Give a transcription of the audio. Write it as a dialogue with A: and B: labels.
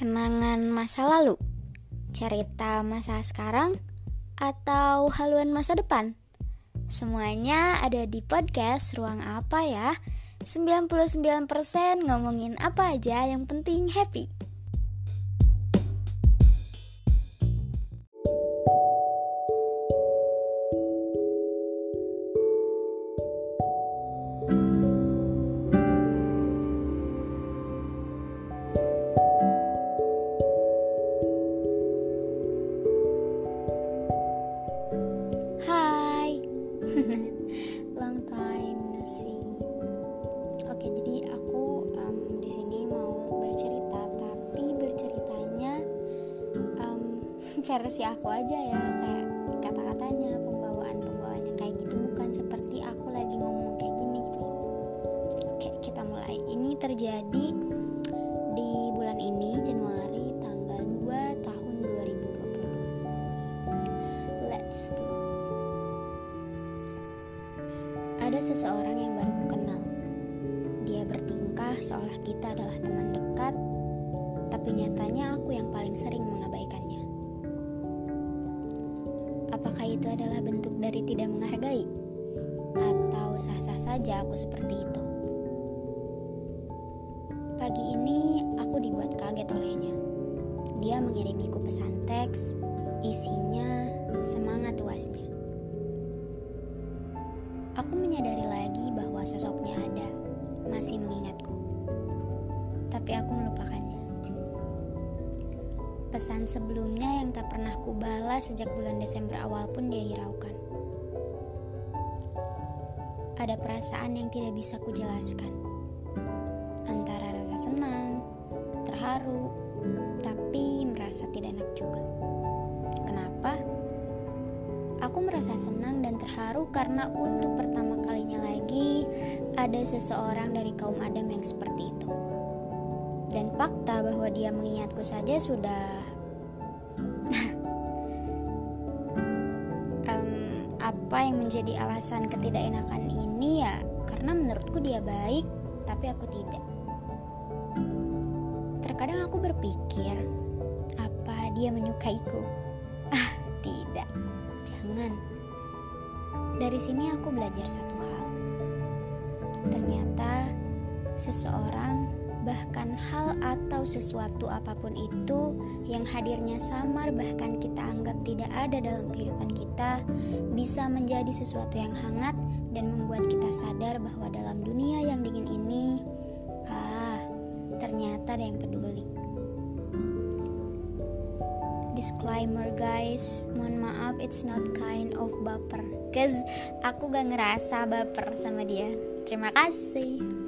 A: kenangan masa lalu, cerita masa sekarang, atau haluan masa depan? Semuanya ada di podcast Ruang Apa ya? 99% ngomongin apa aja yang penting happy. Versi aku aja ya, kayak kata-katanya, pembawaan pembawaannya kayak gitu, bukan seperti aku lagi ngomong kayak gini gitu. Oke, kita mulai. Ini terjadi di bulan ini Januari tanggal 2 tahun 2020. Let's go. Ada seseorang yang baru ku kenal. Dia bertingkah seolah kita adalah teman dekat, tapi nyatanya aku yang paling sering mengabaikannya. Apakah itu adalah bentuk dari tidak menghargai? Atau sah-sah saja aku seperti itu? Pagi ini aku dibuat kaget olehnya. Dia mengirimiku pesan teks, isinya semangat luasnya. Aku menyadari lagi bahwa sosoknya ada, masih mengingatku. Tapi aku melupakannya. Pesan sebelumnya yang tak pernah kubalas sejak bulan Desember awal pun dia hiraukan. Ada perasaan yang tidak bisa kujelaskan. Antara rasa senang, terharu, tapi merasa tidak enak juga. Kenapa? Aku merasa senang dan terharu karena untuk pertama kalinya lagi ada seseorang dari kaum Adam yang seperti fakta bahwa dia mengingatku saja sudah Em, apa yang menjadi alasan ketidakenakan ini ya karena menurutku dia baik tapi aku tidak. Terkadang aku berpikir apa dia menyukaiku? Ah, tidak. Jangan. Dari sini aku belajar satu hal. Ternyata seseorang bahkan hal atau sesuatu apa pun itu yang hadirnya samar bahkan kita anggap tidak ada dalam kehidupan kita bisa menjadi sesuatu yang hangat dan membuat kita sadar bahwa dalam dunia yang dingin ini ah ternyata ada yang peduli. Disclaimer guys mohon maaf it's not kind of baper. Cause aku gak ngerasa baper sama dia. Terima kasih